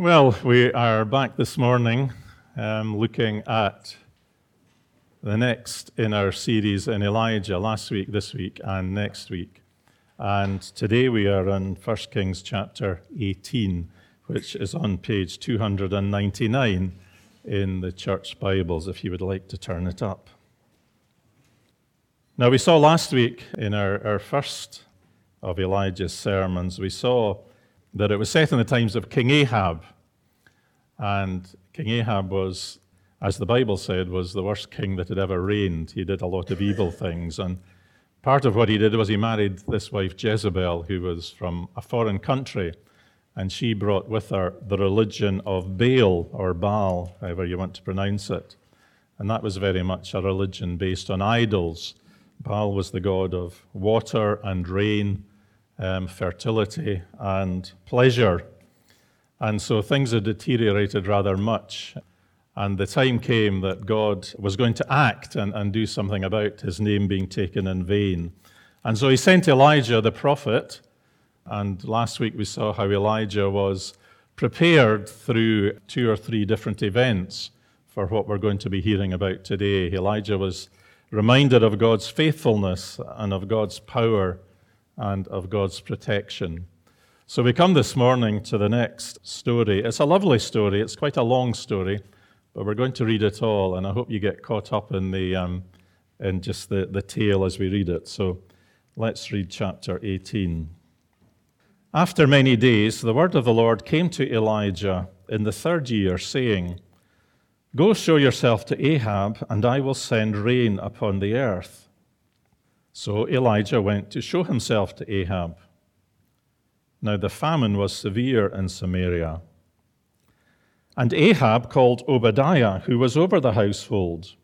Well, we are back this morning um, looking at the next in our series in Elijah, last week, this week, and next week. And today we are in 1 Kings chapter 18, which is on page 299 in the church Bibles, if you would like to turn it up. Now, we saw last week in our, our first of Elijah's sermons, we saw that it was set in the times of King Ahab. And King Ahab was, as the Bible said, was the worst king that had ever reigned. He did a lot of evil things. And part of what he did was he married this wife Jezebel, who was from a foreign country. And she brought with her the religion of Baal or Baal, however you want to pronounce it. And that was very much a religion based on idols. Baal was the god of water and rain um, fertility, and pleasure. And so things had deteriorated rather much. And the time came that God was going to act and, and do something about his name being taken in vain. And so he sent Elijah the prophet. And last week we saw how Elijah was prepared through two or three different events for what we're going to be hearing about today. Elijah was reminded of God's faithfulness and of God's power and of God's protection. So we come this morning to the next story. It's a lovely story. It's quite a long story, but we're going to read it all, and I hope you get caught up in the um, in just the, the tale as we read it. So let's read chapter 18. After many days, the word of the Lord came to Elijah in the third year, saying, Go show yourself to Ahab, and I will send rain upon the earth. So Elijah went to show himself to Ahab. Now the famine was severe in Samaria. And Ahab called Obadiah, who was over the household.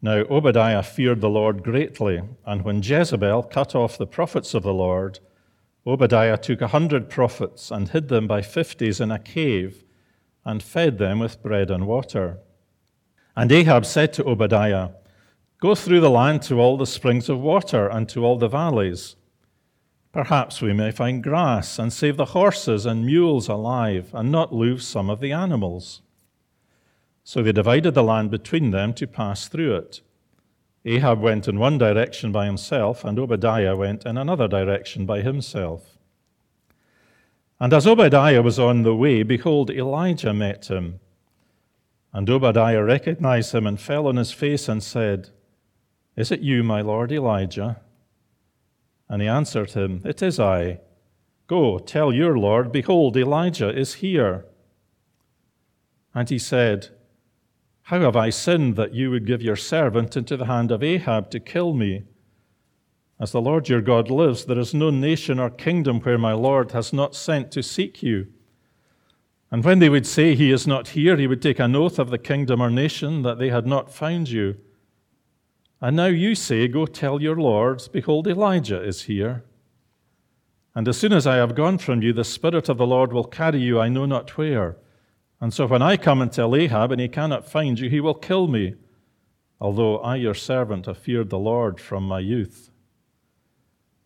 Now Obadiah feared the Lord greatly, and when Jezebel cut off the prophets of the Lord, Obadiah took a hundred prophets and hid them by fifties in a cave and fed them with bread and water. And Ahab said to Obadiah, Go through the land to all the springs of water and to all the valleys. Perhaps we may find grass and save the horses and mules alive and not lose some of the animals. So they divided the land between them to pass through it. Ahab went in one direction by himself, and Obadiah went in another direction by himself. And as Obadiah was on the way, behold, Elijah met him. And Obadiah recognized him and fell on his face and said, is it you, my lord Elijah? And he answered him, It is I. Go, tell your lord, behold, Elijah is here. And he said, How have I sinned that you would give your servant into the hand of Ahab to kill me? As the Lord your God lives, there is no nation or kingdom where my Lord has not sent to seek you. And when they would say he is not here, he would take an oath of the kingdom or nation that they had not found you. And now you say, Go tell your lords, behold, Elijah is here. And as soon as I have gone from you, the Spirit of the Lord will carry you I know not where. And so when I come and tell Ahab, and he cannot find you, he will kill me, although I, your servant, have feared the Lord from my youth.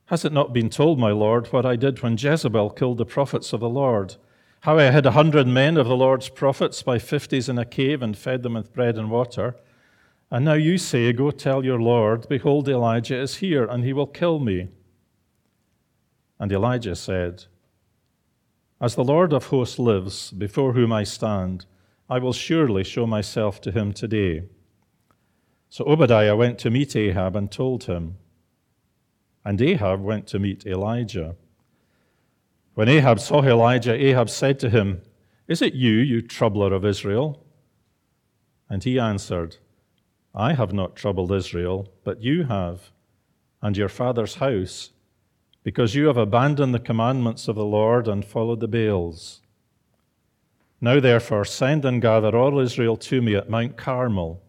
Has it not been told, my Lord, what I did when Jezebel killed the prophets of the Lord? How I hid a hundred men of the Lord's prophets by fifties in a cave and fed them with bread and water? And now you say, Go tell your Lord, behold, Elijah is here, and he will kill me. And Elijah said, As the Lord of hosts lives, before whom I stand, I will surely show myself to him today. So Obadiah went to meet Ahab and told him. And Ahab went to meet Elijah. When Ahab saw Elijah, Ahab said to him, Is it you, you troubler of Israel? And he answered, I have not troubled Israel, but you have, and your father's house, because you have abandoned the commandments of the Lord and followed the Baals. Now, therefore, send and gather all Israel to me at Mount Carmel,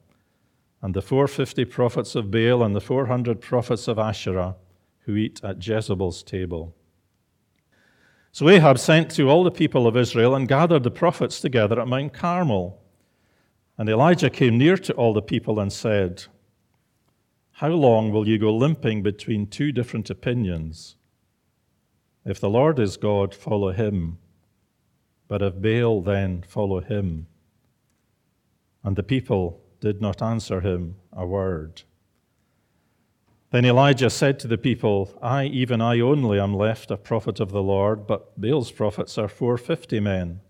and the 450 prophets of Baal and the 400 prophets of Asherah who eat at Jezebel's table. So Ahab sent to all the people of Israel and gathered the prophets together at Mount Carmel. And Elijah came near to all the people and said, How long will you go limping between two different opinions? If the Lord is God, follow him. but if Baal, then follow him. And the people did not answer him a word. Then Elijah said to the people, I, even I only, am left a prophet of the Lord, but Baal's prophets are four fifty men.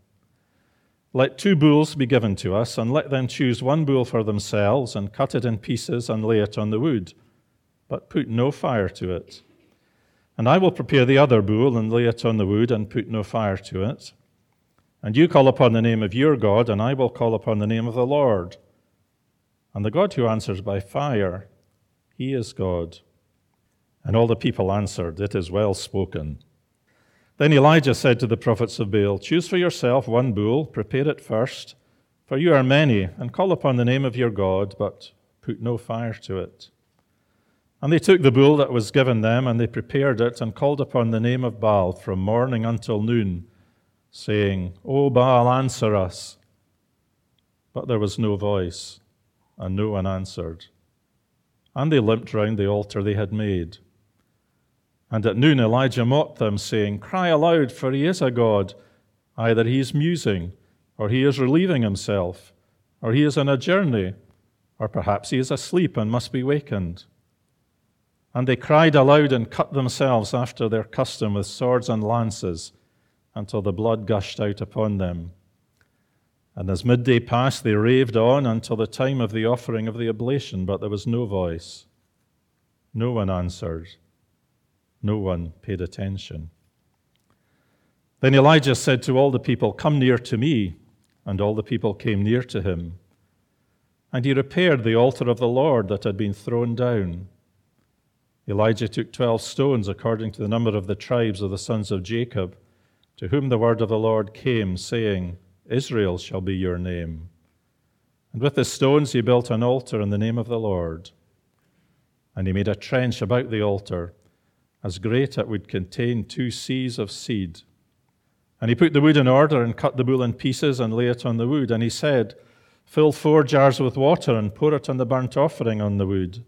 Let two bulls be given to us, and let them choose one bull for themselves, and cut it in pieces, and lay it on the wood, but put no fire to it. And I will prepare the other bull, and lay it on the wood, and put no fire to it. And you call upon the name of your God, and I will call upon the name of the Lord. And the God who answers by fire, he is God. And all the people answered, It is well spoken. Then Elijah said to the prophets of Baal, Choose for yourself one bull, prepare it first, for you are many, and call upon the name of your God, but put no fire to it. And they took the bull that was given them, and they prepared it, and called upon the name of Baal from morning until noon saying, O Baal, answer us. But there was no voice, and no one answered. And they limped round the altar they had made. And at noon Elijah mocked them, saying, Cry aloud, for he is a God. Either he is musing, or he is relieving himself, or he is on a journey, or perhaps he is asleep and must be wakened. And they cried aloud and cut themselves after their custom with swords and lances until the blood gushed out upon them. And as midday passed, they raved on until the time of the offering of the oblation, but there was no voice. No one answered. No one paid attention. Then Elijah said to all the people, Come near to me. And all the people came near to him. And he repaired the altar of the Lord that had been thrown down. Elijah took twelve stones according to the number of the tribes of the sons of Jacob to whom the word of the Lord came, saying, Israel shall be your name. And with the stones he built an altar in the name of the Lord. And he made a trench about the altar, as great it would contain two seas of seed. And he put the wood in order and cut the bull in pieces and lay it on the wood. And he said, Fill four jars with water and pour it on the burnt offering on the wood.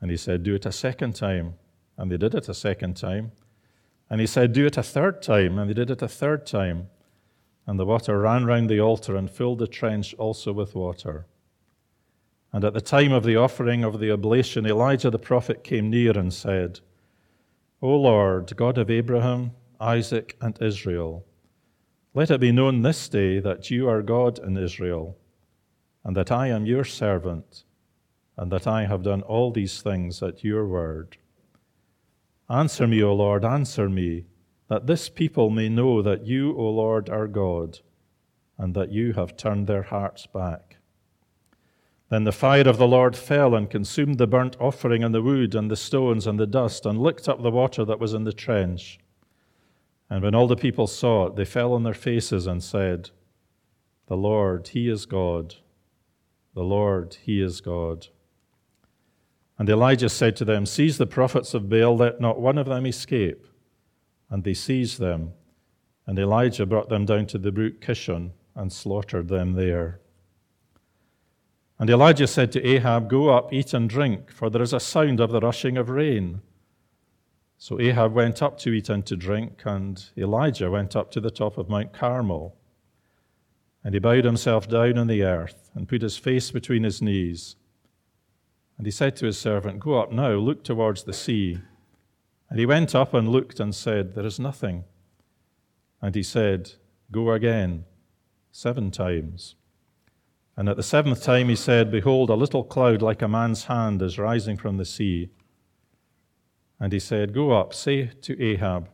And he said, Do it a second time. And they did it a second time. And he said, Do it a third time. And they did it a third time. And the water ran round the altar and filled the trench also with water. And at the time of the offering of the oblation, Elijah the prophet came near and said, O Lord, God of Abraham, Isaac, and Israel, let it be known this day that you are God in Israel, and that I am your servant, and that I have done all these things at your word. Answer me, O Lord, answer me, that this people may know that you, O Lord, are God, and that you have turned their hearts back. Then the fire of the Lord fell and consumed the burnt offering and the wood and the stones and the dust, and licked up the water that was in the trench. And when all the people saw it, they fell on their faces and said, The Lord, He is God. The Lord, He is God. And Elijah said to them, Seize the prophets of Baal, let not one of them escape. And they seized them. And Elijah brought them down to the brook Kishon and slaughtered them there. And Elijah said to Ahab, Go up, eat and drink, for there is a sound of the rushing of rain. So Ahab went up to eat and to drink, and Elijah went up to the top of Mount Carmel. And he bowed himself down on the earth and put his face between his knees. And he said to his servant, Go up now, look towards the sea. And he went up and looked and said, There is nothing. And he said, Go again, seven times. And at the seventh time he said, Behold, a little cloud like a man's hand is rising from the sea. And he said, Go up, say to Ahab,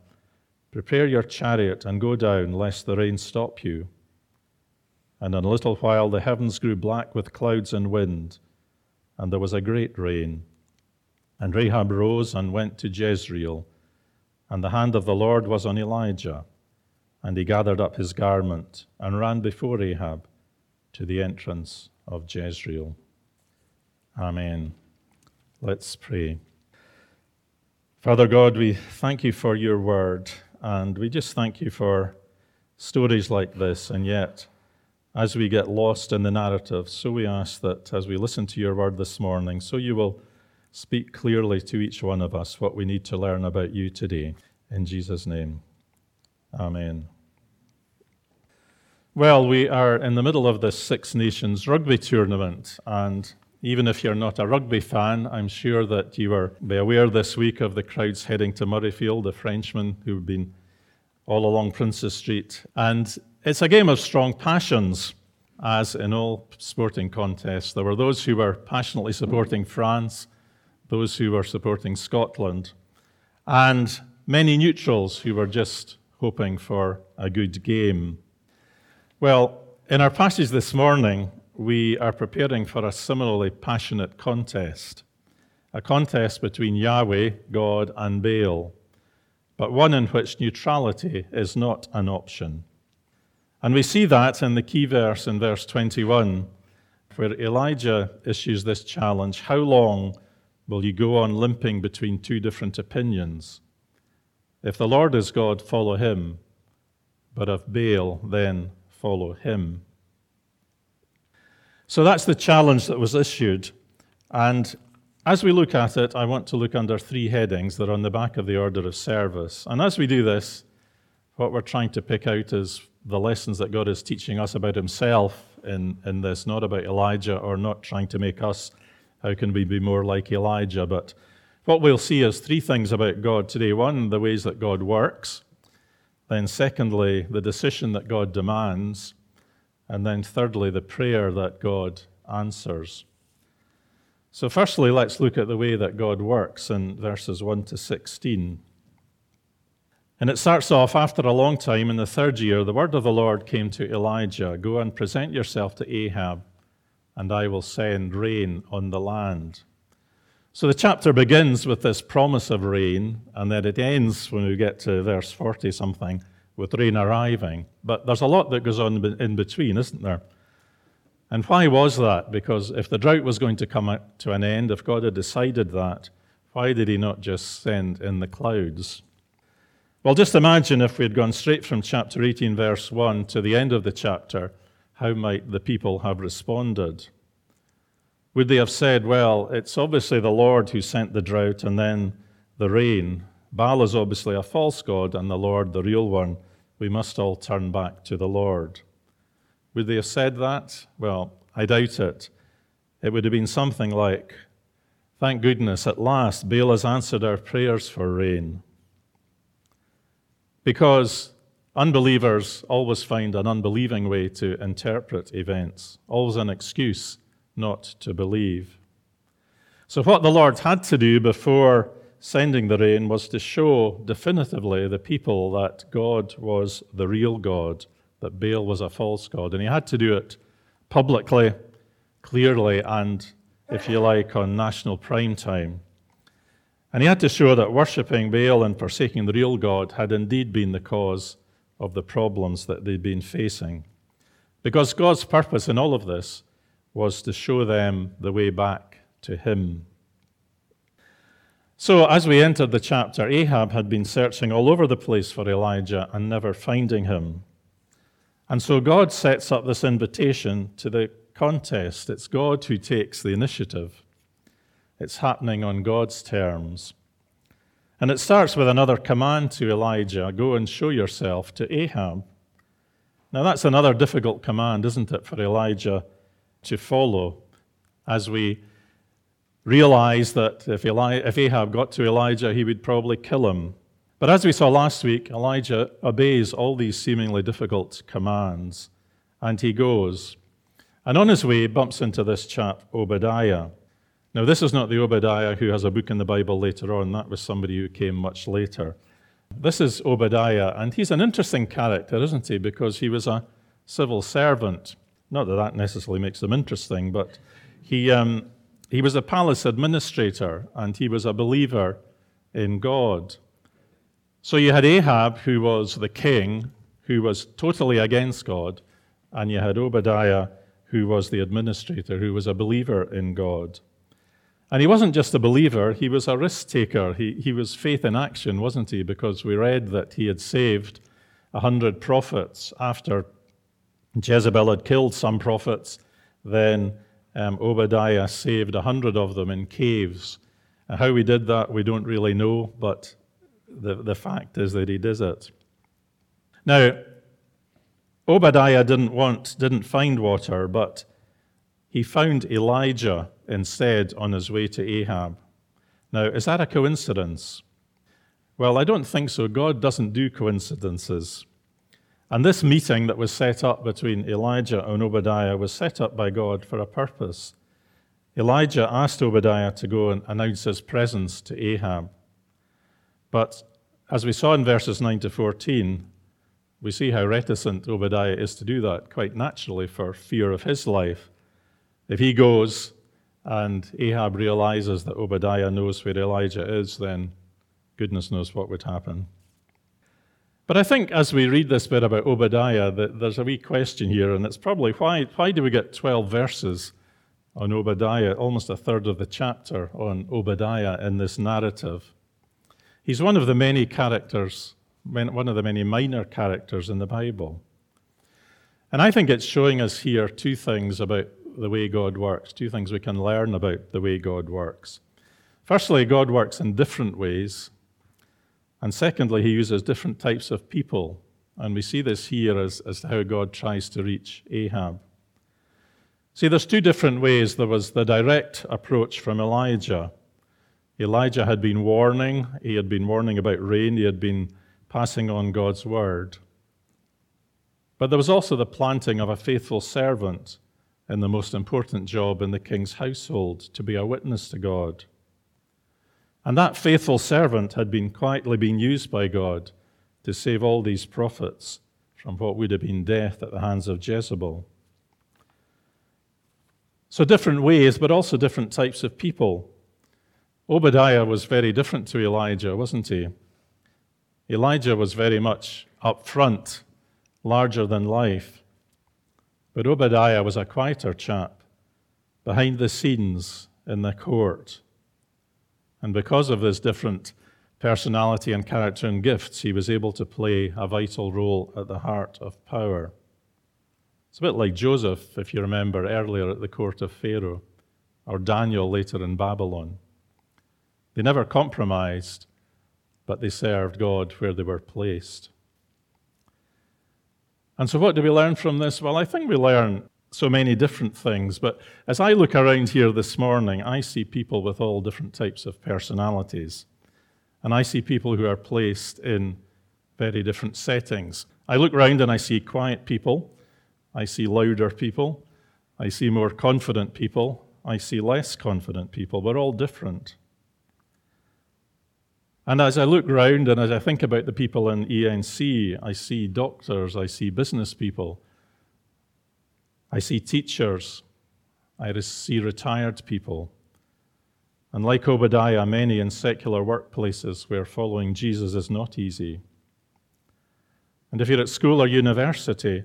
Prepare your chariot and go down, lest the rain stop you. And in a little while the heavens grew black with clouds and wind and there was a great rain. And Ahab rose and went to Jezreel, and the hand of the Lord was on Elijah. And he gathered up his garment and ran before Ahab to the entrance of Jezreel. Amen. Let's pray. Father God, we thank you for your word, and we just thank you for stories like this, and yet as we get lost in the narrative. So we ask that as we listen to your word this morning, so you will speak clearly to each one of us what we need to learn about you today. In Jesus' name, amen. Well, we are in the middle of the Six Nations rugby tournament, and even if you're not a rugby fan, I'm sure that you be aware this week of the crowds heading to Murrayfield, the Frenchmen who've been all along Princes Street. And it's a game of strong passions, as in all sporting contests. There were those who were passionately supporting France, those who were supporting Scotland, and many neutrals who were just hoping for a good game. Well, in our passage this morning, we are preparing for a similarly passionate contest a contest between Yahweh, God, and Baal, but one in which neutrality is not an option. And we see that in the key verse in verse 21, where Elijah issues this challenge How long will you go on limping between two different opinions? If the Lord is God, follow him, but if Baal, then follow him. So that's the challenge that was issued. And as we look at it, I want to look under three headings that are on the back of the order of service. And as we do this, what we're trying to pick out is the lessons that God is teaching us about Himself in, in this, not about Elijah or not trying to make us, how can we be more like Elijah? But what we'll see is three things about God today. One, the ways that God works. Then, secondly, the decision that God demands. And then, thirdly, the prayer that God answers. So, firstly, let's look at the way that God works in verses 1 to 16. And it starts off after a long time, in the third year, the word of the Lord came to Elijah Go and present yourself to Ahab, and I will send rain on the land. So the chapter begins with this promise of rain, and then it ends when we get to verse 40 something with rain arriving. But there's a lot that goes on in between, isn't there? And why was that? Because if the drought was going to come to an end, if God had decided that, why did He not just send in the clouds? Well, just imagine if we had gone straight from chapter 18, verse 1 to the end of the chapter, how might the people have responded? Would they have said, well, it's obviously the Lord who sent the drought and then the rain? Baal is obviously a false god and the Lord the real one. We must all turn back to the Lord. Would they have said that? Well, I doubt it. It would have been something like, Thank goodness, at last, Baal has answered our prayers for rain. Because unbelievers always find an unbelieving way to interpret events, always an excuse not to believe. So, what the Lord had to do before sending the rain was to show definitively the people that God was the real God, that Baal was a false God. And he had to do it publicly, clearly, and, if you like, on national prime time. And he had to show that worshipping Baal and forsaking the real God had indeed been the cause of the problems that they'd been facing. Because God's purpose in all of this was to show them the way back to him. So, as we entered the chapter, Ahab had been searching all over the place for Elijah and never finding him. And so, God sets up this invitation to the contest. It's God who takes the initiative, it's happening on God's terms. And it starts with another command to Elijah go and show yourself to Ahab. Now, that's another difficult command, isn't it, for Elijah to follow as we realize that if, Eli- if Ahab got to Elijah, he would probably kill him. But as we saw last week, Elijah obeys all these seemingly difficult commands, and he goes. And on his way, bumps into this chap, Obadiah. Now, this is not the Obadiah who has a book in the Bible later on, that was somebody who came much later. This is Obadiah, and he's an interesting character, isn't he? Because he was a civil servant. Not that that necessarily makes them interesting, but he, um, he was a palace administrator and he was a believer in God. So you had Ahab, who was the king, who was totally against God, and you had Obadiah, who was the administrator, who was a believer in God. And he wasn't just a believer, he was a risk taker. He, he was faith in action, wasn't he? Because we read that he had saved a hundred prophets after Jezebel had killed some prophets, then um, Obadiah saved a hundred of them in caves. And how he did that, we don't really know, but the, the fact is that he did it. Now, Obadiah didn't want, didn't find water, but he found Elijah instead on his way to Ahab. Now, is that a coincidence? Well, I don't think so. God doesn't do coincidences. And this meeting that was set up between Elijah and Obadiah was set up by God for a purpose. Elijah asked Obadiah to go and announce his presence to Ahab. But as we saw in verses 9 to 14, we see how reticent Obadiah is to do that, quite naturally, for fear of his life. If he goes and Ahab realizes that Obadiah knows where Elijah is, then goodness knows what would happen. But I think as we read this bit about Obadiah, that there's a wee question here, and it's probably why, why do we get 12 verses on Obadiah, almost a third of the chapter on Obadiah in this narrative? He's one of the many characters, one of the many minor characters in the Bible. And I think it's showing us here two things about the way God works, two things we can learn about the way God works. Firstly, God works in different ways. And secondly, he uses different types of people. And we see this here as, as how God tries to reach Ahab. See, there's two different ways. There was the direct approach from Elijah. Elijah had been warning, he had been warning about rain, he had been passing on God's word. But there was also the planting of a faithful servant in the most important job in the king's household to be a witness to God. And that faithful servant had been quietly being used by God to save all these prophets from what would have been death at the hands of Jezebel. So, different ways, but also different types of people. Obadiah was very different to Elijah, wasn't he? Elijah was very much up front, larger than life. But Obadiah was a quieter chap, behind the scenes in the court. And because of his different personality and character and gifts, he was able to play a vital role at the heart of power. It's a bit like Joseph, if you remember earlier at the court of Pharaoh, or Daniel later in Babylon. They never compromised, but they served God where they were placed. And so, what do we learn from this? Well, I think we learn so many different things, but as I look around here this morning, I see people with all different types of personalities. And I see people who are placed in very different settings. I look around and I see quiet people, I see louder people, I see more confident people, I see less confident people. We're all different. And as I look around and as I think about the people in ENC, I see doctors, I see business people, I see teachers, I see retired people. And like Obadiah, many in secular workplaces where following Jesus is not easy. And if you're at school or university,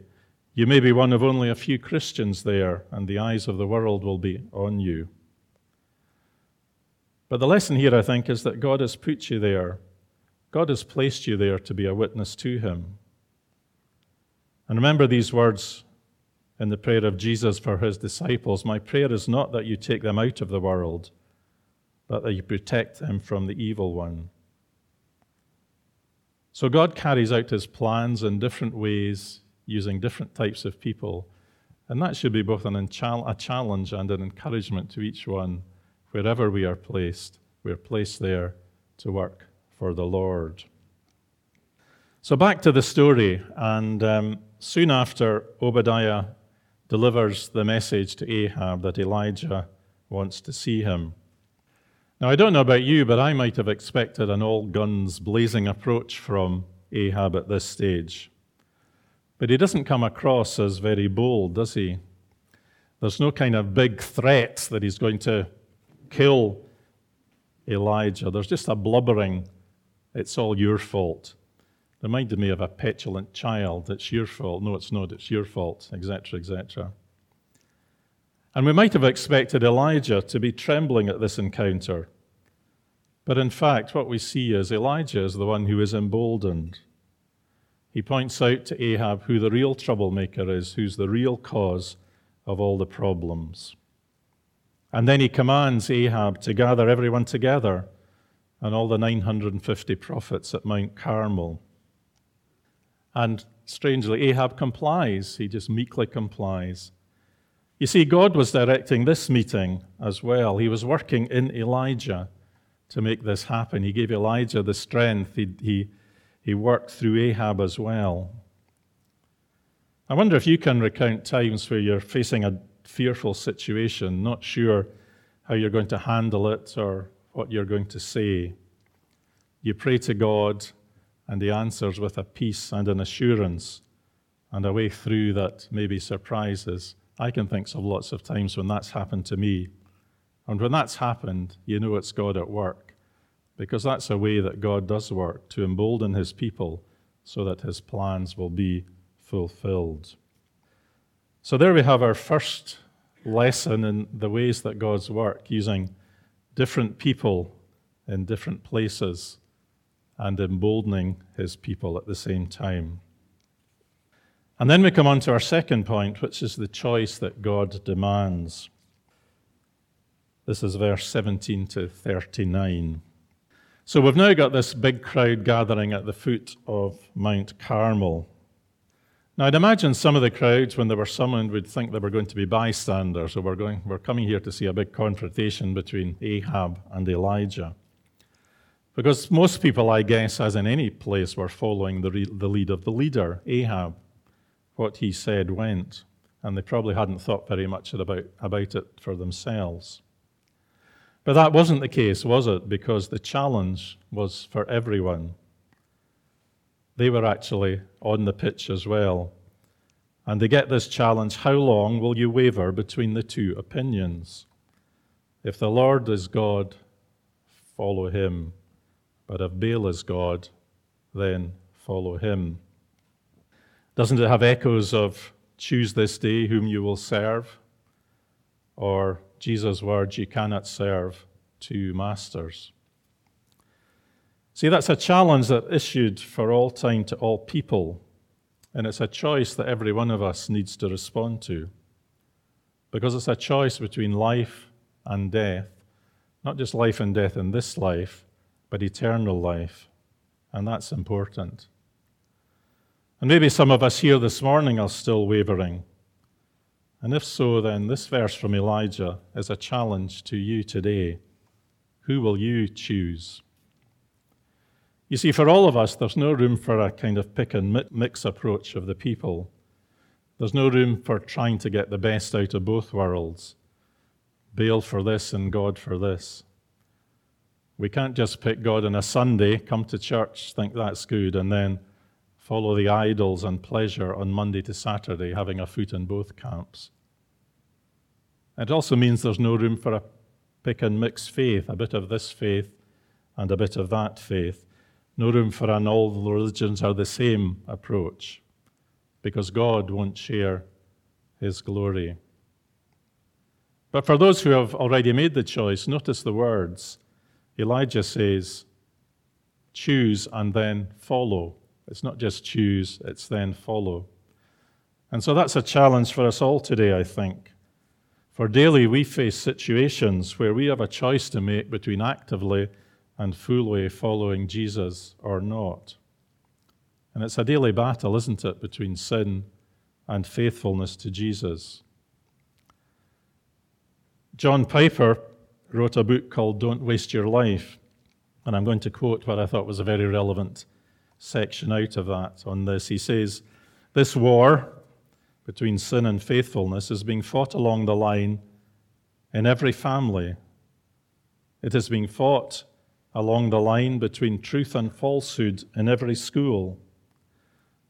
you may be one of only a few Christians there, and the eyes of the world will be on you. But the lesson here, I think, is that God has put you there. God has placed you there to be a witness to Him. And remember these words in the prayer of Jesus for His disciples My prayer is not that you take them out of the world, but that you protect them from the evil one. So God carries out His plans in different ways, using different types of people. And that should be both an, a challenge and an encouragement to each one wherever we are placed, we're placed there to work for the Lord. So back to the story, and um, soon after, Obadiah delivers the message to Ahab that Elijah wants to see him. Now, I don't know about you, but I might have expected an all guns blazing approach from Ahab at this stage. But he doesn't come across as very bold, does he? There's no kind of big threat that he's going to kill Elijah. There's just a blubbering, it's all your fault. Reminded me of a petulant child. It's your fault. No, it's not. It's your fault, etc., etc. And we might have expected Elijah to be trembling at this encounter. But in fact, what we see is Elijah is the one who is emboldened. He points out to Ahab who the real troublemaker is, who's the real cause of all the problems. And then he commands Ahab to gather everyone together and all the 950 prophets at Mount Carmel. And strangely, Ahab complies. He just meekly complies. You see, God was directing this meeting as well. He was working in Elijah to make this happen. He gave Elijah the strength. He, he, he worked through Ahab as well. I wonder if you can recount times where you're facing a fearful situation, not sure how you're going to handle it or what you're going to say. You pray to God, and He answers with a peace and an assurance and a way through that maybe surprises. I can think of lots of times when that's happened to me. And when that's happened, you know it's God at work, because that's a way that God does work to embolden His people so that His plans will be fulfilled. So there we have our first lesson in the ways that God's work, using different people in different places and emboldening his people at the same time. And then we come on to our second point, which is the choice that God demands. This is verse 17 to 39. So we've now got this big crowd gathering at the foot of Mount Carmel. Now, I'd imagine some of the crowds, when they were summoned, would think they were going to be bystanders, or we're, going, we're coming here to see a big confrontation between Ahab and Elijah. Because most people, I guess, as in any place, were following the, re- the lead of the leader, Ahab. What he said went, and they probably hadn't thought very much about, about it for themselves. But that wasn't the case, was it? Because the challenge was for everyone. They were actually on the pitch as well. And they get this challenge how long will you waver between the two opinions? If the Lord is God, follow him. But if Baal is God, then follow him. Doesn't it have echoes of choose this day whom you will serve? Or Jesus' words, you cannot serve two masters. See, that's a challenge that issued for all time to all people, and it's a choice that every one of us needs to respond to. Because it's a choice between life and death, not just life and death in this life, but eternal life. And that's important. And maybe some of us here this morning are still wavering. And if so, then this verse from Elijah is a challenge to you today. Who will you choose? You see, for all of us, there's no room for a kind of pick and mix approach of the people. There's no room for trying to get the best out of both worlds Baal for this and God for this. We can't just pick God on a Sunday, come to church, think that's good, and then follow the idols and pleasure on Monday to Saturday, having a foot in both camps. It also means there's no room for a pick and mix faith, a bit of this faith and a bit of that faith no room for an all the religions are the same approach because God won't share his glory. But for those who have already made the choice, notice the words. Elijah says, choose and then follow. It's not just choose, it's then follow. And so that's a challenge for us all today, I think. For daily, we face situations where we have a choice to make between actively and fully following Jesus or not. And it's a daily battle, isn't it, between sin and faithfulness to Jesus. John Piper wrote a book called Don't Waste Your Life, and I'm going to quote what I thought was a very relevant section out of that on this. He says, This war between sin and faithfulness is being fought along the line in every family. It is being fought along the line between truth and falsehood in every school,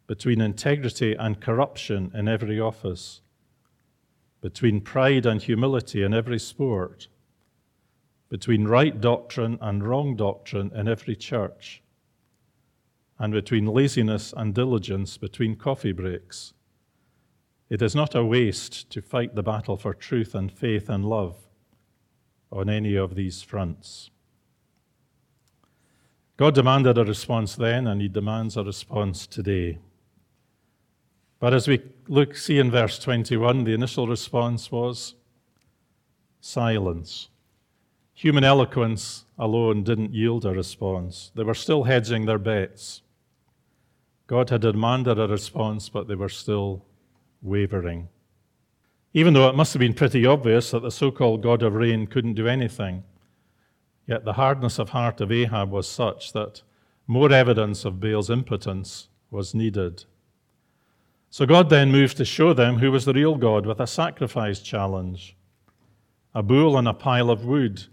between integrity and corruption in every office, between pride and humility in every sport, between right doctrine and wrong doctrine in every church, and between laziness and diligence between coffee breaks. It is not a waste to fight the battle for truth and faith and love on any of these fronts. God demanded a response then, and He demands a response today. But as we look, see in verse 21, the initial response was silence. Human eloquence alone didn't yield a response. They were still hedging their bets. God had demanded a response, but they were still wavering. Even though it must have been pretty obvious that the so called God of rain couldn't do anything, yet the hardness of heart of Ahab was such that more evidence of Baal's impotence was needed. So God then moved to show them who was the real God with a sacrifice challenge a bull and a pile of wood,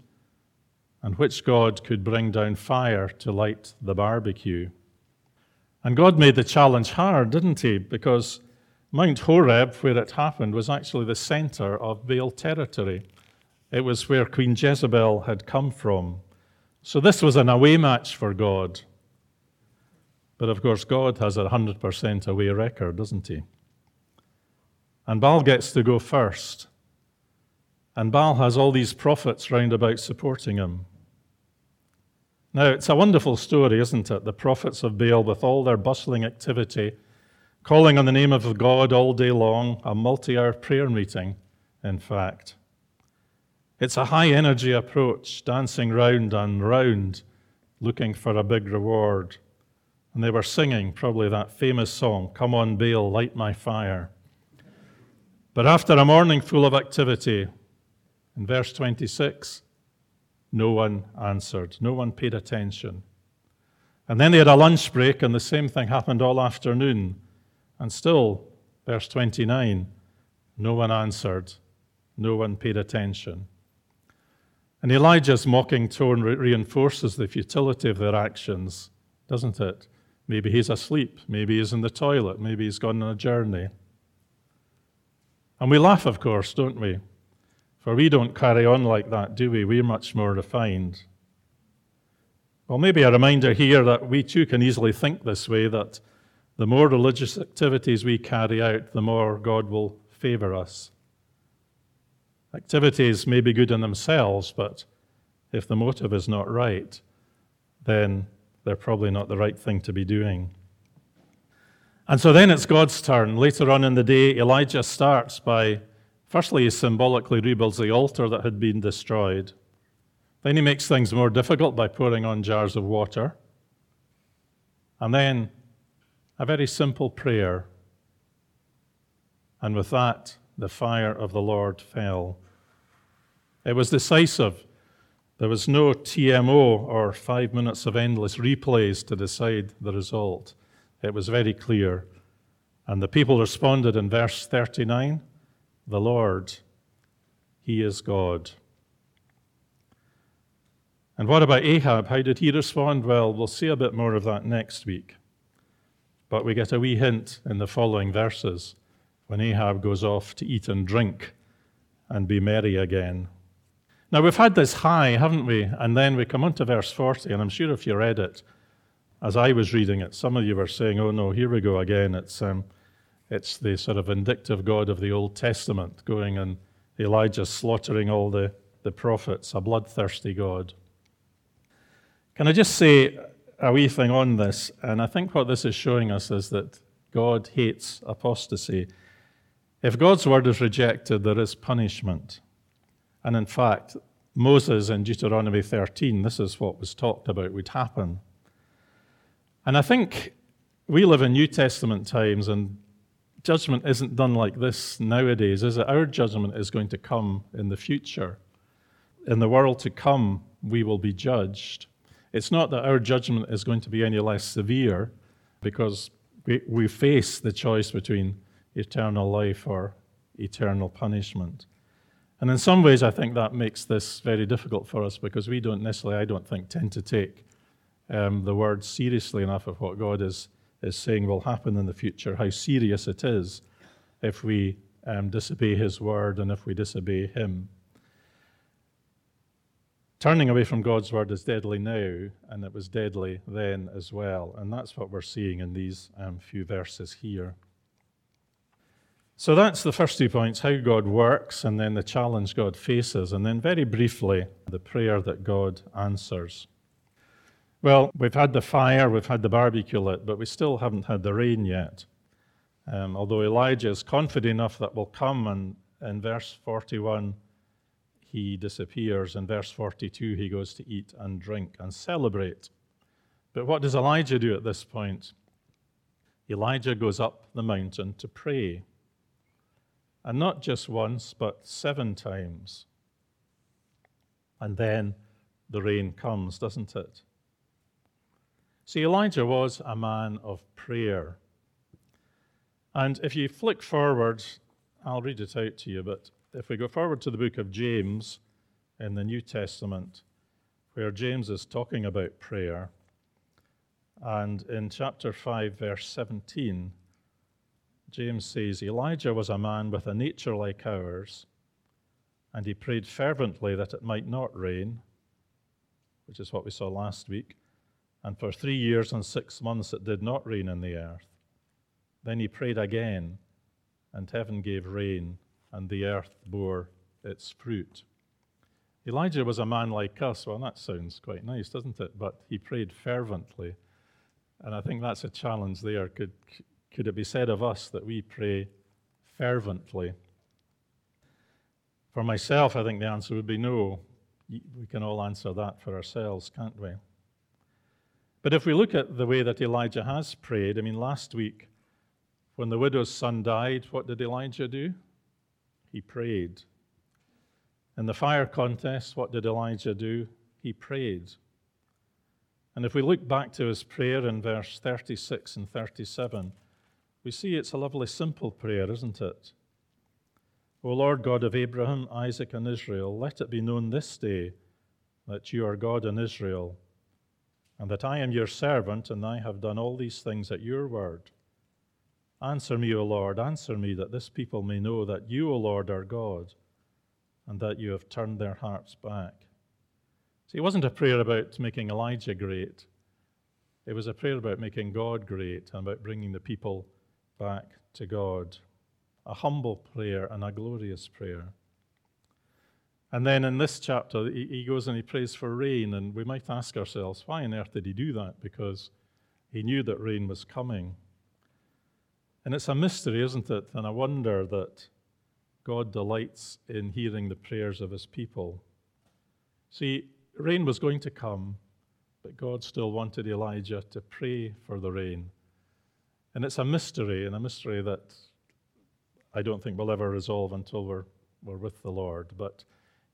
and which God could bring down fire to light the barbecue. And God made the challenge hard, didn't He? Because Mount Horeb, where it happened, was actually the center of Baal territory. It was where Queen Jezebel had come from. So this was an away match for God. But of course, God has a 100% away record, doesn't he? And Baal gets to go first. And Baal has all these prophets round about supporting him. Now, it's a wonderful story, isn't it? The prophets of Baal, with all their bustling activity, calling on the name of God all day long, a multi hour prayer meeting, in fact. It's a high energy approach, dancing round and round, looking for a big reward. And they were singing probably that famous song, Come on, Baal, light my fire. But after a morning full of activity, in verse 26, no one answered, no one paid attention. And then they had a lunch break, and the same thing happened all afternoon. And still, verse 29, no one answered, no one paid attention. And Elijah's mocking tone reinforces the futility of their actions, doesn't it? Maybe he's asleep. Maybe he's in the toilet. Maybe he's gone on a journey. And we laugh, of course, don't we? For we don't carry on like that, do we? We're much more refined. Well, maybe a reminder here that we too can easily think this way that the more religious activities we carry out, the more God will favor us. Activities may be good in themselves, but if the motive is not right, then they're probably not the right thing to be doing. And so then it's God's turn. Later on in the day, Elijah starts by, firstly, he symbolically rebuilds the altar that had been destroyed. Then he makes things more difficult by pouring on jars of water. And then a very simple prayer. And with that, the fire of the Lord fell. It was decisive. There was no TMO or five minutes of endless replays to decide the result. It was very clear. And the people responded in verse 39 The Lord, He is God. And what about Ahab? How did he respond? Well, we'll see a bit more of that next week. But we get a wee hint in the following verses when Ahab goes off to eat and drink and be merry again. Now, we've had this high, haven't we? And then we come on to verse 40, and I'm sure if you read it, as I was reading it, some of you were saying, oh no, here we go again. It's, um, it's the sort of vindictive God of the Old Testament going and Elijah slaughtering all the, the prophets, a bloodthirsty God. Can I just say a wee thing on this? And I think what this is showing us is that God hates apostasy. If God's word is rejected, there is punishment. And in fact, Moses in Deuteronomy 13, this is what was talked about would happen. And I think we live in New Testament times, and judgment isn't done like this nowadays, is it? Our judgment is going to come in the future. In the world to come, we will be judged. It's not that our judgment is going to be any less severe because we, we face the choice between eternal life or eternal punishment. And in some ways, I think that makes this very difficult for us because we don't necessarily, I don't think, tend to take um, the word seriously enough of what God is, is saying will happen in the future, how serious it is if we um, disobey His word and if we disobey Him. Turning away from God's word is deadly now, and it was deadly then as well. And that's what we're seeing in these um, few verses here. So that's the first two points how God works, and then the challenge God faces, and then very briefly, the prayer that God answers. Well, we've had the fire, we've had the barbecue lit, but we still haven't had the rain yet. Um, although Elijah is confident enough that will come, and in verse 41, he disappears. In verse 42, he goes to eat and drink and celebrate. But what does Elijah do at this point? Elijah goes up the mountain to pray. And not just once, but seven times. And then the rain comes, doesn't it? See, Elijah was a man of prayer. And if you flick forward, I'll read it out to you, but if we go forward to the book of James in the New Testament, where James is talking about prayer, and in chapter 5, verse 17, James says, Elijah was a man with a nature like ours, and he prayed fervently that it might not rain, which is what we saw last week. And for three years and six months it did not rain in the earth. Then he prayed again, and heaven gave rain, and the earth bore its fruit. Elijah was a man like us. Well, that sounds quite nice, doesn't it? But he prayed fervently. And I think that's a challenge there. Could, could it be said of us that we pray fervently? For myself, I think the answer would be no. We can all answer that for ourselves, can't we? But if we look at the way that Elijah has prayed, I mean, last week, when the widow's son died, what did Elijah do? He prayed. In the fire contest, what did Elijah do? He prayed. And if we look back to his prayer in verse 36 and 37, we see it's a lovely, simple prayer, isn't it? O Lord God of Abraham, Isaac, and Israel, let it be known this day that you are God in Israel, and that I am your servant, and I have done all these things at your word. Answer me, O Lord, answer me, that this people may know that you, O Lord, are God, and that you have turned their hearts back. See, it wasn't a prayer about making Elijah great. It was a prayer about making God great and about bringing the people back to God a humble prayer and a glorious prayer. And then in this chapter, he goes and he prays for rain, and we might ask ourselves, why on earth did he do that? Because he knew that rain was coming. And it's a mystery, isn't it? And a wonder that God delights in hearing the prayers of his people. See, rain was going to come, but God still wanted Elijah to pray for the rain. And it's a mystery, and a mystery that I don't think we'll ever resolve until we're, we're with the Lord. But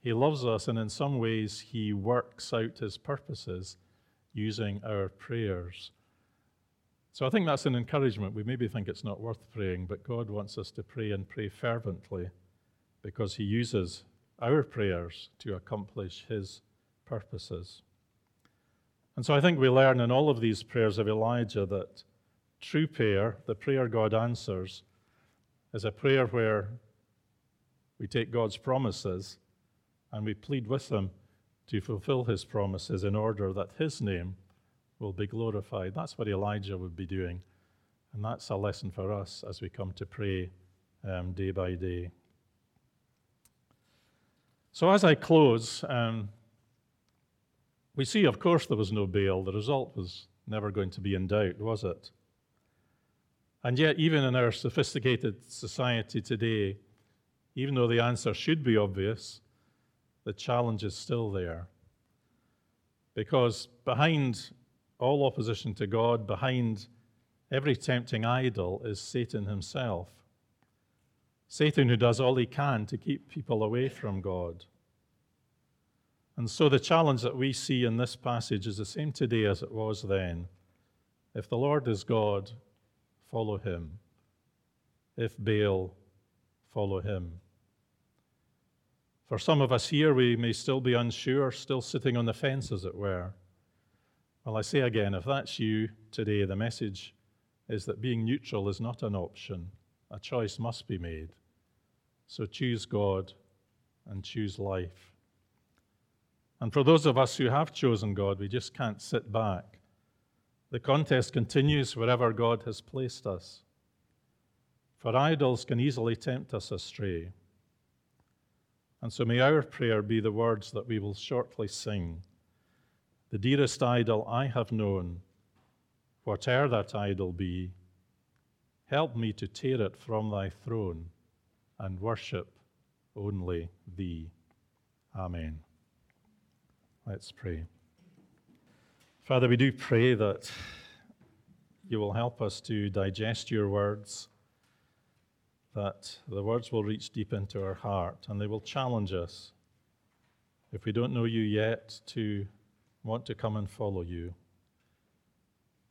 He loves us, and in some ways, He works out His purposes using our prayers. So I think that's an encouragement. We maybe think it's not worth praying, but God wants us to pray and pray fervently because He uses our prayers to accomplish His purposes. And so I think we learn in all of these prayers of Elijah that true prayer, the prayer God answers, is a prayer where we take God's promises and we plead with Him to fulfill His promises in order that His name will be glorified. That's what Elijah would be doing. And that's a lesson for us as we come to pray um, day by day. So, as I close, um, we see, of course, there was no Baal. The result was never going to be in doubt, was it? And yet, even in our sophisticated society today, even though the answer should be obvious, the challenge is still there. Because behind all opposition to God, behind every tempting idol, is Satan himself. Satan, who does all he can to keep people away from God. And so the challenge that we see in this passage is the same today as it was then. If the Lord is God, follow him. If Baal, follow him. For some of us here, we may still be unsure, still sitting on the fence, as it were. Well, I say again, if that's you today, the message is that being neutral is not an option. A choice must be made. So choose God and choose life. And for those of us who have chosen God, we just can't sit back the contest continues wherever God has placed us. For idols can easily tempt us astray. And so may our prayer be the words that we will shortly sing. The dearest idol I have known, whate'er that idol be, help me to tear it from thy throne and worship only thee. Amen. Let's pray. Father, we do pray that you will help us to digest your words, that the words will reach deep into our heart and they will challenge us, if we don't know you yet, to want to come and follow you.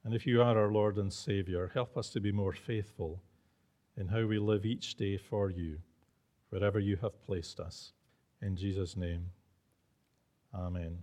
And if you are our Lord and Savior, help us to be more faithful in how we live each day for you, wherever you have placed us. In Jesus' name, amen.